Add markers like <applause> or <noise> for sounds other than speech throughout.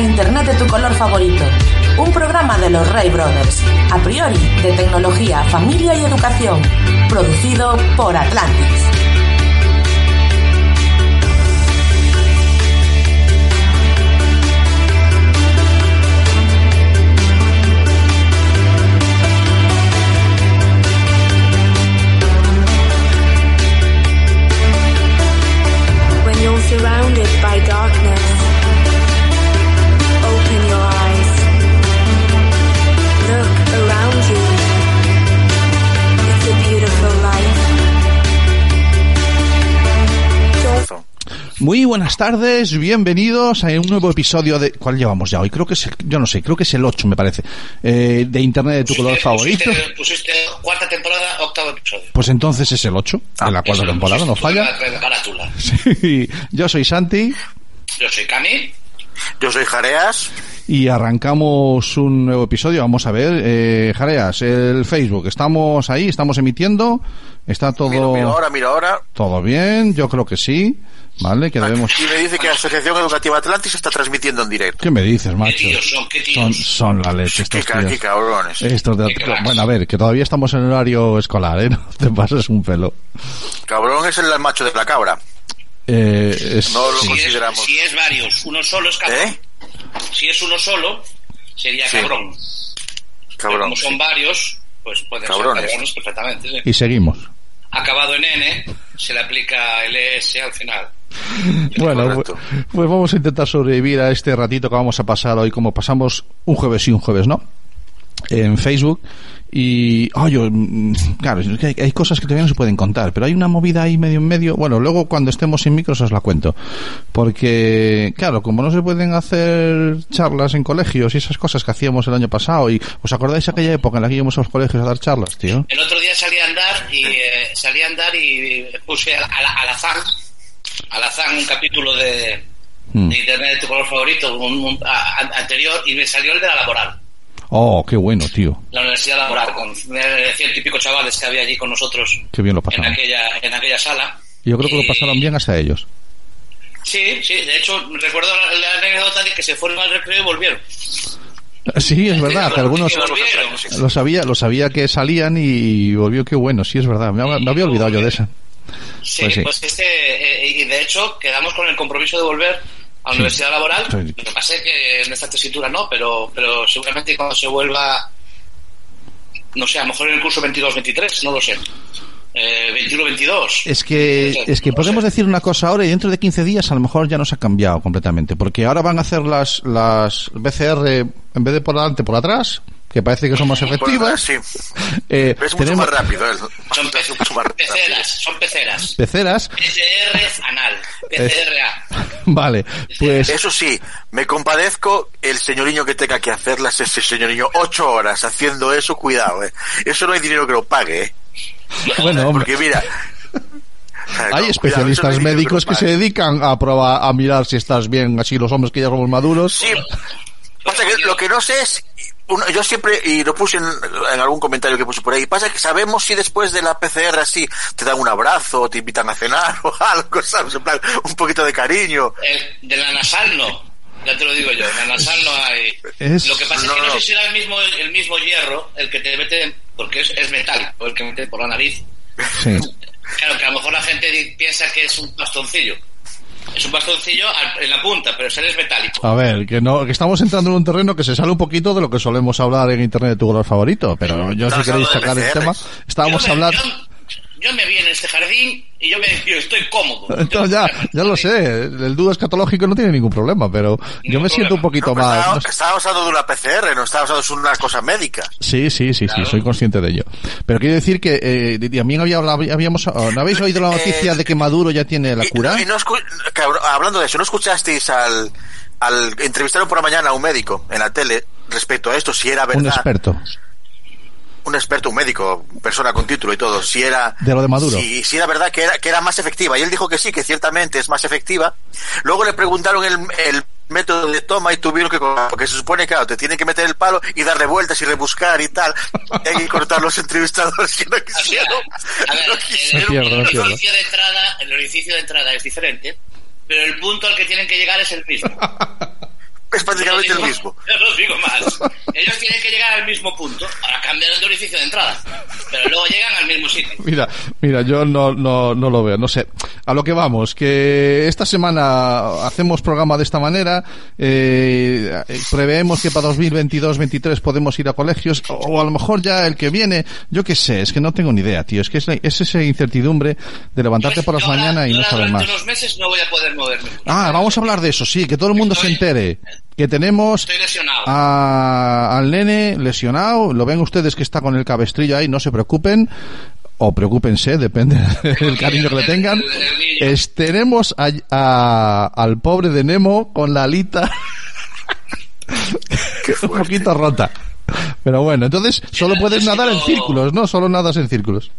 Internet de tu color favorito, un programa de los Ray Brothers, a priori de tecnología, familia y educación, producido por Atlantis. Muy buenas tardes, bienvenidos a un nuevo episodio de... ¿Cuál llevamos ya hoy? Creo que es el, yo no sé, creo que es el 8 me parece. Eh, de Internet de tu color favorito. Pusiste, pusiste cuarta temporada, octavo episodio. Pues entonces es el 8, de la cuarta temporada, no falla. <laughs> Sí, yo soy Santi Yo soy Cami. Yo soy Jareas. y arrancamos un nuevo episodio. Vamos a ver, eh, Jareas, el Facebook, estamos ahí, estamos emitiendo, está Mira, todo, mira ahora, mira ahora. todo bien, yo creo que sí, ¿vale? Que debemos... Y me dice que la Asociación Educativa Atlantis está transmitiendo en directo. ¿Qué me dices, ¿Qué macho? tíos son? ¿Qué Son, tíos? son la leche estos ca- qué tíos. cabrones. Estos de- bueno, a ver, que todavía estamos en horario escolar, ¿eh? <laughs> No te pases un pelo. Cabrón es el macho de la cabra. Eh, es- No lo Si es, consideramos. si es varios, uno solo es cabrón. ¿Eh? Si es uno solo, sería Sí. cabrón. Pero Cabrón. como son varios, pues pueden Cabrones. ser cabrones perfectamente. sí. Y seguimos. Acabado en N, se le aplica el ES al final. <laughs> Bueno, pues, pues vamos a intentar sobrevivir a este ratito que vamos a pasar hoy, como pasamos un jueves y un jueves, ¿no? En Facebook. Y, oh, yo, claro, hay, hay cosas que todavía no se pueden contar, pero hay una movida ahí medio en medio. Bueno, luego cuando estemos sin micros os la cuento. Porque, claro, como no se pueden hacer charlas en colegios y esas cosas que hacíamos el año pasado, y ¿os acordáis aquella época en la que íbamos a los colegios a dar charlas, tío? El otro día salí a andar y eh, salí a andar y puse al, azar, al azar un capítulo de, Mm. de internet de tu color favorito, un, a- anterior, y me salió el de la laboral, Oh, qué bueno, tío. la universidad laboral, con eh, ciento y pico chavales que había allí con nosotros Qué bien lo en pasaron. aquella, en aquella sala. Yo creo que lo pasaron bien hasta ellos. Sí, sí, de hecho recuerdo la, la anécdota de que se fueron al recreo y volvieron. Sí, es verdad, que algunos lo sabía, lo sabía que salían y volvió qué bueno, sí es verdad. Me, hab- me había olvidado yo de esa. Sí, Pues pues, sí. este, eh, y de hecho quedamos con el compromiso de volver a la Sí. universidad laboral. Sí. Lo que pasa es que en esta tesitura no, pero, pero seguramente cuando se vuelva, no sé, a lo mejor en el curso 22-23, no lo sé. Eh, 21-22. Es que, es que No podemos sé. decir una cosa ahora y dentro de 15 días a lo mejor ya nos ha cambiado completamente. Porque ahora van a hacer las, las BCR en vez de por delante, por atrás, que parece que son más efectivas. sí. Eh, Es mucho tenemos más rápido. él. Son pe- Es mucho más rápido. peceras, son peceras. peceras. PCR anal, PCRA. <laughs> Vale, pues Eso sí, me compadezco el señoriño que tenga que hacerlas, ese señoriño, ocho horas haciendo eso, cuidado, eh. Eso no hay dinero que lo pague, eh. <laughs> bueno, hombre. Porque mira... <laughs> Hay especialistas médicos que se dedican a probar, a mirar si estás bien, así los hombres que ya somos maduros. Sí. Pasa que lo que no sé es, uno- yo siempre, y lo puse en, en algún comentario que puse por ahí, pasa que sabemos si después de la PCR así te dan un abrazo, o te invitan a cenar <laughs> o algo, ¿sabes? En plan, un poquito de cariño. El- de la nasal no. Ya te lo digo yo, en la nasal no hay. Es- Lo que pasa no, es que no, no. sé si era el mismo, el mismo hierro el que te mete, porque es, es metálico el que mete por la nariz. Sí. Claro, que a lo mejor la gente piensa que es un bastoncillo. Es un bastoncillo al- en la punta, pero ese es metálico. A ver, que no, que estamos entrando en un terreno que se sale un poquito de lo que solemos hablar en internet de tu color favorito, pero yo si Estamos queréis sacar el tema, estábamos hablando, Yo, me vi en este jardín y yo me yo estoy cómodo. <laughs> Entonces, ya, ya lo sé, el dudo escatológico no tiene ningún problema, pero yo me siento un poquito No, más... estaba-. Estábamos hablando de una PCR, no estábamos hablando de una cosa médica. Sí, sí, sí, sí, Claro. soy consciente de ello. Pero quiero decir que eh, también había, habíamos, ¿no habéis oído la noticia de que Maduro ya tiene la Y- cura? Y, no cabrón, hablando de eso, ¿no escuchasteis al, al entrevistaron por la mañana a un médico en la tele respecto a esto, si era verdad, Un experto. Un experto, un médico, persona con título y todo, si era De lo de Maduro. Si, si era verdad que era, que era más efectiva. Y él dijo que sí, que ciertamente es más efectiva. Luego le preguntaron el, el método de toma y tuvieron que porque se supone que claro, te tienen que meter el palo y darle vueltas y rebuscar y tal. Y hay que cortar los entrevistadores que no O sea, quisieron. a ver, no el, quisieron. pierdo, el no pierdo. orificio de entrada, el orificio de entrada es diferente, pero el punto al que tienen que llegar es el mismo. <laughs> Es prácticamente <laughs> Yo el digo- mismo. Yo os digo más. Ellos tienen que llegar al mismo punto. Ahora cambian de orificio de entrada. Pero luego llegan al mismo sitio. Mira, mira, yo no, no, no lo veo, no sé. A lo que vamos, que esta semana hacemos programa de esta manera, eh, preveemos que para 2022-23 podemos ir a colegios, o, a lo mejor ya el que viene, yo qué sé, es que no tengo ni idea, tío, es que es, la- es esa incertidumbre de levantarte por las mañanas y no saber más. unos meses no voy a poder moverme. Ah, vamos a hablar de eso, sí, que todo el mundo se Estoy- entere. Que tenemos a- al nene lesionado, lo ven ustedes que está con el cabestrillo ahí, no se preocupen, o preocúpense, depende <laughs> del cariño que le tengan. Es- tenemos a- a- al pobre de Nemo con la alita <laughs> un poquito rota. Pero bueno, entonces solo puedes nadar en círculos, ¿no? Solo nadas en círculos.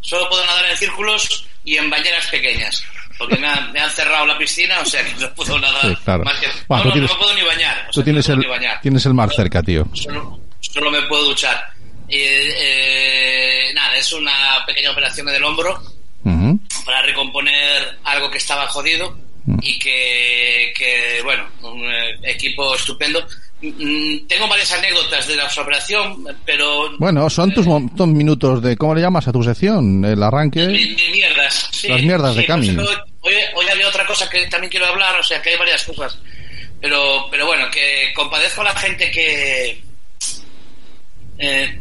Solo puedo nadar en círculos y en bañeras pequeñas. Porque me han, me han cerrado la piscina, o sea que no puedo Sí, claro. más que... Bueno, no, tú no, tienes- no me puedo ni bañar. o Tú sea, tienes no el, bañar. tienes el mar cerca, tío. Solo, solo me puedo duchar. Eh, eh, nada, es una pequeña operación del hombro para recomponer algo que estaba jodido y que, que, bueno, un eh, equipo estupendo. Mm, Tengo varias anécdotas de la operación, pero Bueno, son tus tus minutos de, ¿cómo le llamas a tu sección? El arranque. de mierdas. sí, Las mierdas de Cami. pues, hoy, hoy, hoy había otra cosa que también quiero hablar, o sea que hay varias cosas. Pero, pero bueno, que compadezco a la gente que... eh,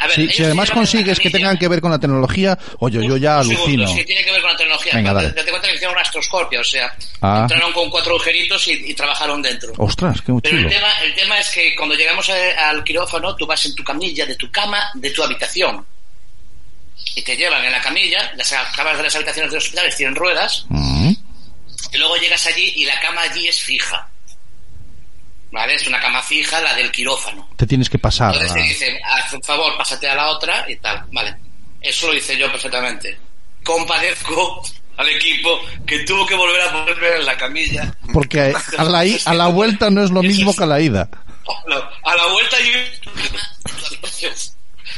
a ver, si además consigues que tengan que ver con la tecnología, oye, yo ya segundo, alucino. sí, tiene que ver con la tecnología. Venga, dale. Date cuenta que hicieron una astroscopia, o sea, Ah. entraron con cuatro agujeritos y, y trabajaron dentro. Ostras, qué Pero el tema, el tema es que cuando llegamos a- al quirófano, tú vas en tu camilla, de tu cama, de tu habitación. Y te llevan en la camilla, las camas de las habitaciones de los hospitales tienen ruedas, Mm. y luego llegas allí y la cama allí es fija. ¿Vale? Es una cama fija, la del quirófano. Te tienes que pasar. Entonces te dicen, haz un favor, pásate a la otra y tal. Vale. Eso lo hice yo perfectamente. Compadezco al equipo que tuvo que volver a ponerme en la camilla. Porque a <laughs> la, a la vuelta no es lo mismo que a la ida. A la, vuelta yo...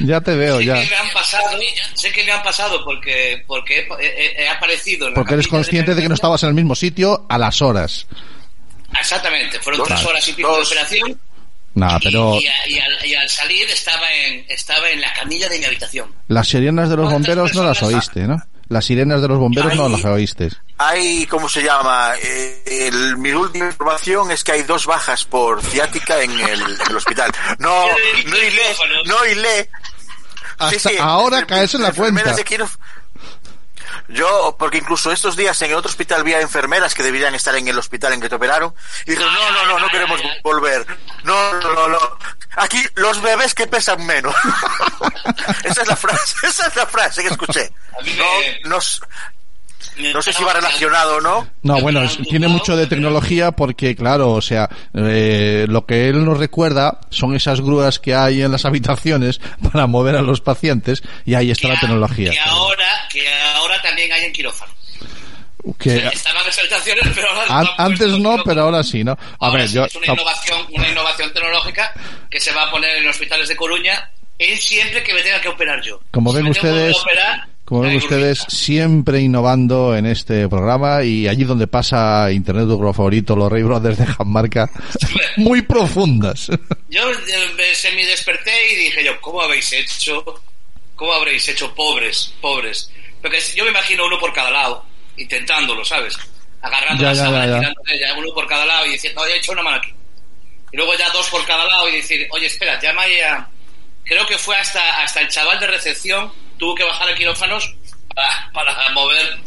Ya te veo, sé ya. que me han pasado, sé que me han pasado porque, porque he, he- he aparecido en la Porque eres consciente de que no estabas en el mismo sitio a las horas. Exactamente, fueron Dos. tres horas y pico de operación. Nah, y- Ah, pero y, a- y al, y al salir estaba en, estaba en la camilla de mi habitación. las sirenas de los ¿Cuántas bomberos no las oíste, ¿no? Las sirenas de los bomberos no las oíste. Hay, ¿cómo se llama? Eh, el- mi última información es que hay dos bajas por ciática en el, en el hospital. No, no hilé, no hilé. Hasta ahora caes en la cuenta. de Yo, porque incluso estos días en el otro hospital vi a enfermeras que deberían estar en el hospital en que te operaron y dijeron, no, no, no, no queremos volver. No, no, no, no. Aquí los bebés que pesan menos. <laughs> esa es la frase, esa es la frase que escuché. No, me- no, sé si va relacionado o no. No, bueno, tiene mucho de tecnología porque, claro, o sea, eh, lo que él nos recuerda son esas grúas que hay en las habitaciones <laughs> para mover a los pacientes y ahí está que la tecnología. Que ahora, que ahora también hay en quirófano. Que Estaban las habitaciones, pero ahora antes en no, quirófano. pero ahora sí, ¿no? A Ahora ver, sí, yo... es una innovación, una innovación tecnológica que se va a poner en hospitales de Coruña en siempre que me tenga que operar yo. Como Si ven ustedes, operar, Como ven ustedes, siempre innovando en este programa y allí donde pasa Internet tu grupo favorito, los Rey Brothers dejan marca muy profundas. Yo eh, se me desperté y dije yo, ¿cómo habéis hecho? ¿Cómo habréis hecho pobres, pobres? Porque yo me imagino uno por cada lado, intentándolo, ¿sabes? Agarrando Ya, la ya, sábana, ya, ya. tirando de ella, uno por cada lado y diciendo, oye, he hecho una mano aquí. Y luego ya dos por cada lado y decir, oye, espera, llama ahí a... Creo que fue hasta, hasta el chaval de recepción, tuvo que bajar a quirófanos para, para mover,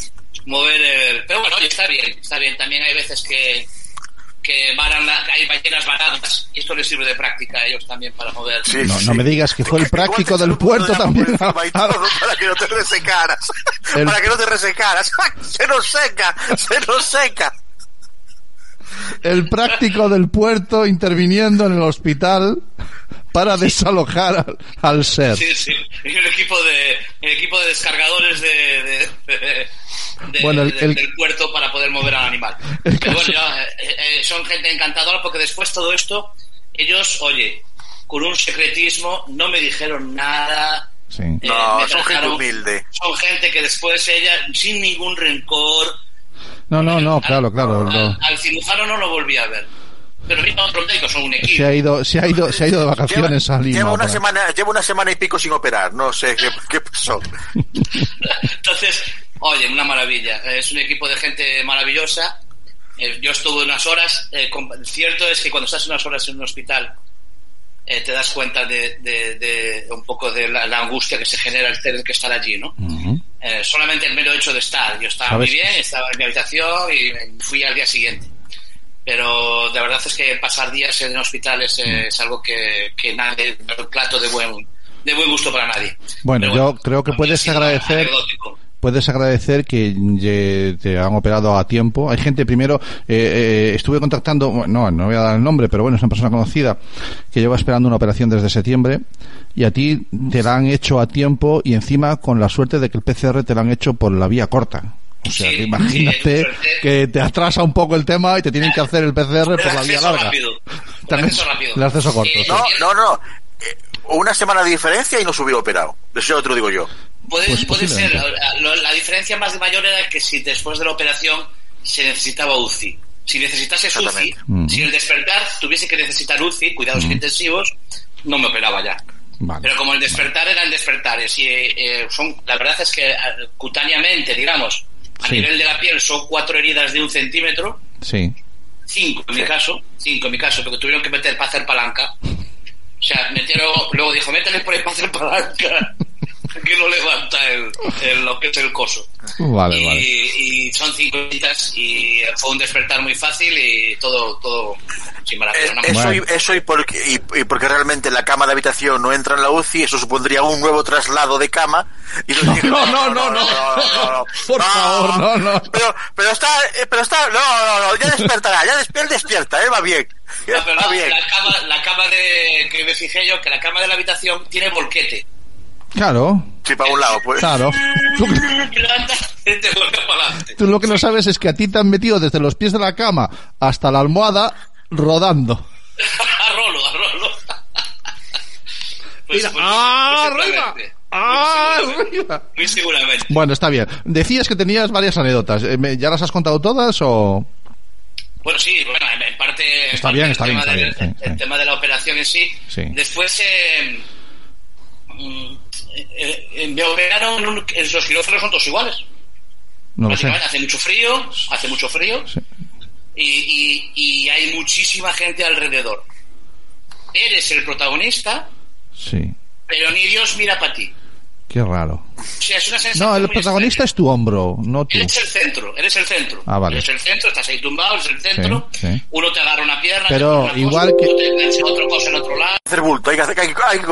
mover el... Pero bueno, está bien, está bien. También hay veces que, que varan la- hay ballenas varadas y esto les sirve de práctica a ellos también para mover. Sí, No, sí. no me digas que fue el práctico del puerto de también. <laughs> para que no te resecaras. El- Para que no te resecaras. <laughs> se nos seca, se nos seca. El práctico del puerto interviniendo en el hospital para desalojar al, al ser. Sí, sí. Y el equipo de, el equipo de descargadores de, de- de- de- Bueno, el- de- el- del puerto para poder mover al animal. Pero caso- bueno, ya, eh, eh, son gente encantadora porque después todo esto, ellos, oye, con un secretismo, no me dijeron nada. Sí. eh, No, son gente humilde. Son gente que después ella, sin ningún rencor, No, no, no, claro, claro. al, no. al cirujano no lo volví a ver. Pero mira, otros médicos son un equipo. Se ha ido, se ha ido, se ha ido de vacaciones a Lima. lleva una semana, lleva una semana y pico sin operar. No sé qué, qué pasó. <laughs> <laughs> Entonces, oye, una maravilla. Es un equipo de gente maravillosa. Eh, yo estuve unas horas. eh, con- cierto es que cuando estás unas horas en un hospital, eh, te das cuenta de, de- de un poco de la, la angustia que se genera al tener que estar allí, ¿no? Eh, solamente el mero hecho de estar. Yo estaba ¿Sabes? muy bien, estaba en mi habitación y fui al día siguiente. Pero de verdad es que pasar días en hospitales eh, es algo que, que nadie, un plato de buen, de buen gusto para nadie. Bueno, yo creo que puedes agradecer- anecdótico. Puedes agradecer que ye- te han operado a tiempo. Hay gente, primero, eh, eh, estuve contactando, no, no voy a dar el nombre, pero bueno, es una persona conocida que lleva esperando una operación desde septiembre y a ti te la han hecho a tiempo y encima con la suerte de que el PCR te la han hecho por la vía corta. O sea, Sí, que imagínate que te atrasa un poco el tema y te tienen que hacer el PCR por El la vía larga. rápido. El <laughs> También acceso rápido. el acceso corto, Sí. No, no, no. Eh, una semana de diferencia y no se hubiera operado. Eso ya te lo digo yo. Puede, Pues puede ser. La, la diferencia más mayor era que si después de la operación se necesitaba UCI. Si necesitase UCI. Mm. si el despertar tuviese que necesitar UCI, cuidados Mm. intensivos, no me operaba ya. Vale. Pero como el despertar eran despertares y eh, son, la verdad es que eh, cutáneamente, digamos, a Sí. nivel de la piel son cuatro heridas de un centímetro, Sí. cinco en mi caso, cinco en mi caso, porque tuvieron que meter para hacer palanca. O sea, metieron, luego dijo, métele por ahí para hacer palanca, <laughs> que no levanta el, el- lo que es el coso. Vale, y, vale. y son cinco horitas y fue un despertar muy fácil y todo, todo sin maravilla. Eh, Eso, y, Bueno. eso y, porque, y, y porque realmente la cama de habitación no entra en la UCI, eso supondría un nuevo traslado de cama. Y entonces dije, No, no, no, no. Por favor, no, no. Pero, pero está, eh, pero está, no, no, no, ya despertará, ya despierta, despierta, eh, va bien. No, pero va no, bien. la cama, la cama de, que me fijé yo, que la cama de la habitación tiene volquete. Claro, Sí, para un lado, pues. claro. <laughs> Tú, te vuelve para adelante. tú lo que no sabes es que a ti te han metido desde los pies de la cama hasta la almohada rodando. <laughs> a rolo, a rolo. Pues- Mira, pues- ¡ah, pues arriba! seguramente. ¡Ah, Muy seguramente. arriba! Muy seguramente. Bueno, está bien. Decías que tenías varias anécdotas. Eh, ¿Ya las has contado todas o...? Bueno, sí, bueno, en, parte. Está bien, el está bien, El sí. tema de la operación en sí. Sí. Después, eh, mm, eh, eh, me operaron. Los quirófanos son todos iguales. No lo sé. Básicamente, hace mucho frío, hace mucho frío. Sí. Y, y, y hay muchísima gente alrededor. Eres el protagonista, Sí. pero ni Dios mira para ti. Qué raro. O sea, es una sensación. No, el protagonista extraña. es tu hombro, no tú. Eres el centro, eres el centro. Ah, vale. Eres el centro, estás ahí tumbado, eres el centro. Sí, sí. Uno te agarra una pierna, Pero una igual cosa, que- otro te engancha otra cosa en otro lado. Hacer bulto, hay que hacer, hay que, hay que.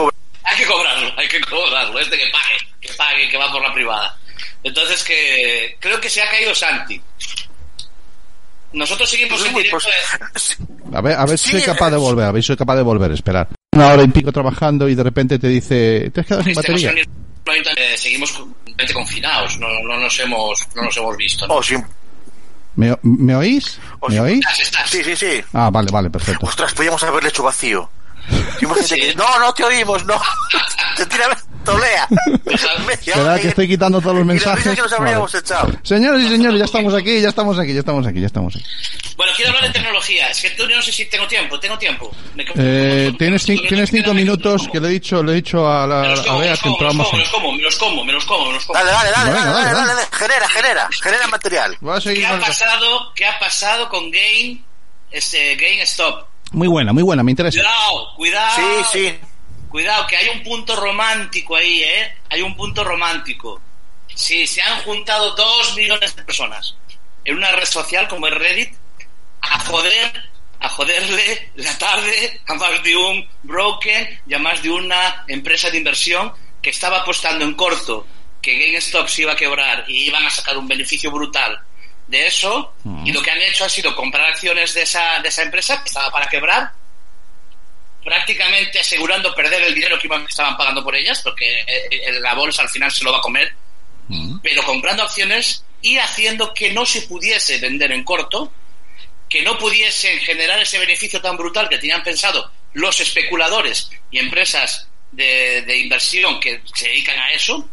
Hay que cobrarlo, hay que cobrarlo. Este que pague, que pague, que va por la privada. Entonces que creo que se ha caído Santi. Nosotros seguimos Pues en directo. eh, A ver, a ver si soy capaz de volver, a ver si soy capaz de volver, esperar. Una hora y pico trabajando y de repente te dice, te has quedado sin batería. eh, seguimos confinados, no, no nos hemos, no nos hemos visto. ¿no? O sin, ¿Me, me oís? o ¿Me oís? Estás, estás. Sí, sí, sí. Ah, vale, vale, perfecto. Ostras, podíamos haberle hecho vacío. <laughs> Imagínate Sí. que, no, no te oímos, no. <laughs> Tolea. <laughs> Espera que y- estoy quitando todos los mensajes. que nos Vale. habríamos echado. Señores y señores, ya estamos aquí, ya estamos aquí, ya estamos aquí, ya estamos aquí. Bueno, quiero hablar de tecnología. Es que tú no sé si tengo tiempo. Tengo tiempo. Me- Eh, tienes, cin- tienes cinco minutos que le he dicho, le he dicho a, la, a Bea los que como, me los entramos. como, me los como, me los como, me los como, me los como. Dale, dale, dale, dale, dale, dale. Genera, genera, genera material. Voy a seguir ¿Qué ha pasado? ¿Qué ha pasado con Game? Este, Game Stop. Muy buena, muy buena, me interesa. Cuidado, cuidado. Sí, sí. Cuidado, que hay un punto romántico ahí, ¿eh? Hay un punto romántico. Sí, se han juntado dos millones de personas en una red social como es Reddit a joder, a joderle la tarde a más de un broker y a más de una empresa de inversión que estaba apostando en corto que GameStop se iba a quebrar y iban a sacar un beneficio brutal de eso y lo que han hecho ha sido comprar acciones de esa, de esa empresa que estaba para quebrar prácticamente asegurando perder el dinero que iban, estaban pagando por ellas porque eh, la bolsa al final se lo va a comer pero comprando acciones y haciendo que no se pudiese vender en corto, que no pudiesen generar ese beneficio tan brutal que tenían pensado los especuladores y empresas de, de inversión que se dedican a eso,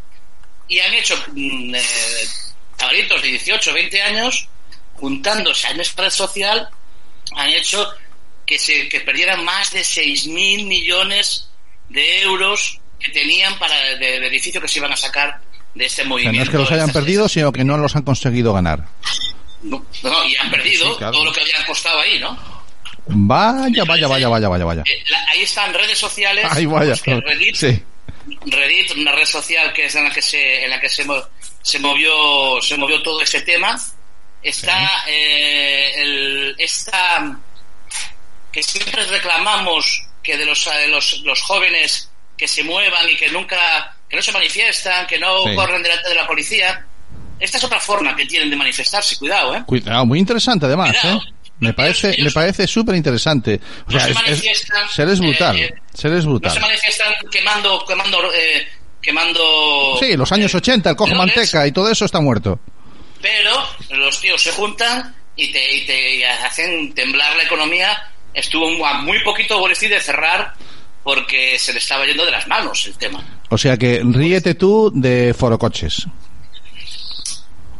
y han hecho mm, eh, de 18 20 años, juntándose en esta red social, han hecho que se que perdieran más de 6.000 millones de euros que tenían para de beneficio que se iban a sacar de este O sea, movimiento. no es que los hayan perdido, sino que no los han conseguido ganar. No, no, y han perdido Sí, claro. todo lo que habían costado ahí, ¿no? Vaya, vaya, vaya, vaya, vaya, vaya. Eh, la- ahí están redes sociales. Ay, vaya. pues, que Reddit, Sí. Reddit, una red social que es en la que se, en la que se, mo- se movió, se movió todo ese tema. Está eh, el, esta que siempre reclamamos que de los, de los, los jóvenes que se muevan y que nunca, que no se manifiestan, que no Sí. corren delante de la policía. Esta es otra forma que tienen de manifestarse, cuidado, ¿eh? Cuidado, muy interesante además, Cuidado. ¿eh? Me parece, me parece súper interesante. O No sea, se es, es- manifiestan, ser es brutal, eh, ser es No brutal. se manifiestan quemando, quemando, eh, quemando. Sí, los años eh, 80, el cojo manteca y todo eso está muerto. Pero los tíos se juntan y te, y te y hacen temblar la economía. Estuvo a muy poquito Street de cerrar porque se le estaba yendo de las manos el tema. O sea que ríete tú de forocoches.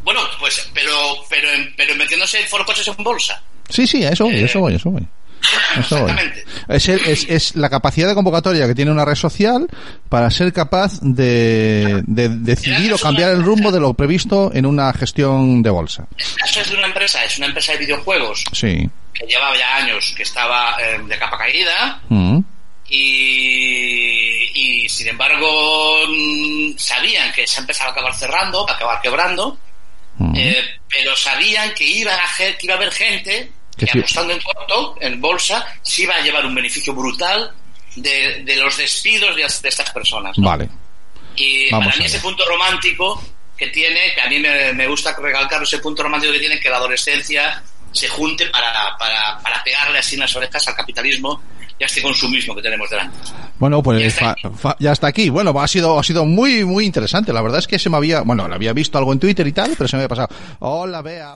Bueno, pues, pero, pero, pero metiéndose forocoches en bolsa. Sí, sí, a eso voy, a eso voy, a eso voy. Exactamente. Es, el- es, es la capacidad de convocatoria que tiene una red social para ser capaz de, de decidir o cambiar el rumbo de lo previsto en una gestión de bolsa. El caso es de una empresa, es una empresa de videojuegos Sí. que llevaba ya años que estaba eh, de capa caída Mm. y, y sin embargo mm, sabían que se empezaba a acabar cerrando, a acabar quebrando, Mm. eh, pero sabían que iba a, que iba a haber gente Que sí. apostando en corto, en bolsa, se iba a llevar un beneficio brutal de, de los despidos de, de estas personas. ¿no? Vale. Y Vamos para mí ese punto romántico que tiene, que a mí me, me gusta recalcar ese punto romántico que tiene, que la adolescencia se junte para, para, para pegarle así en las orejas al capitalismo y a este consumismo que tenemos delante. Bueno, Ya pues está fa- fa- ya está aquí. Bueno, ha sido, ha sido muy, muy interesante. La verdad es que se me había, bueno, lo había visto algo en Twitter y tal, pero se me había pasado. Hola, Bea.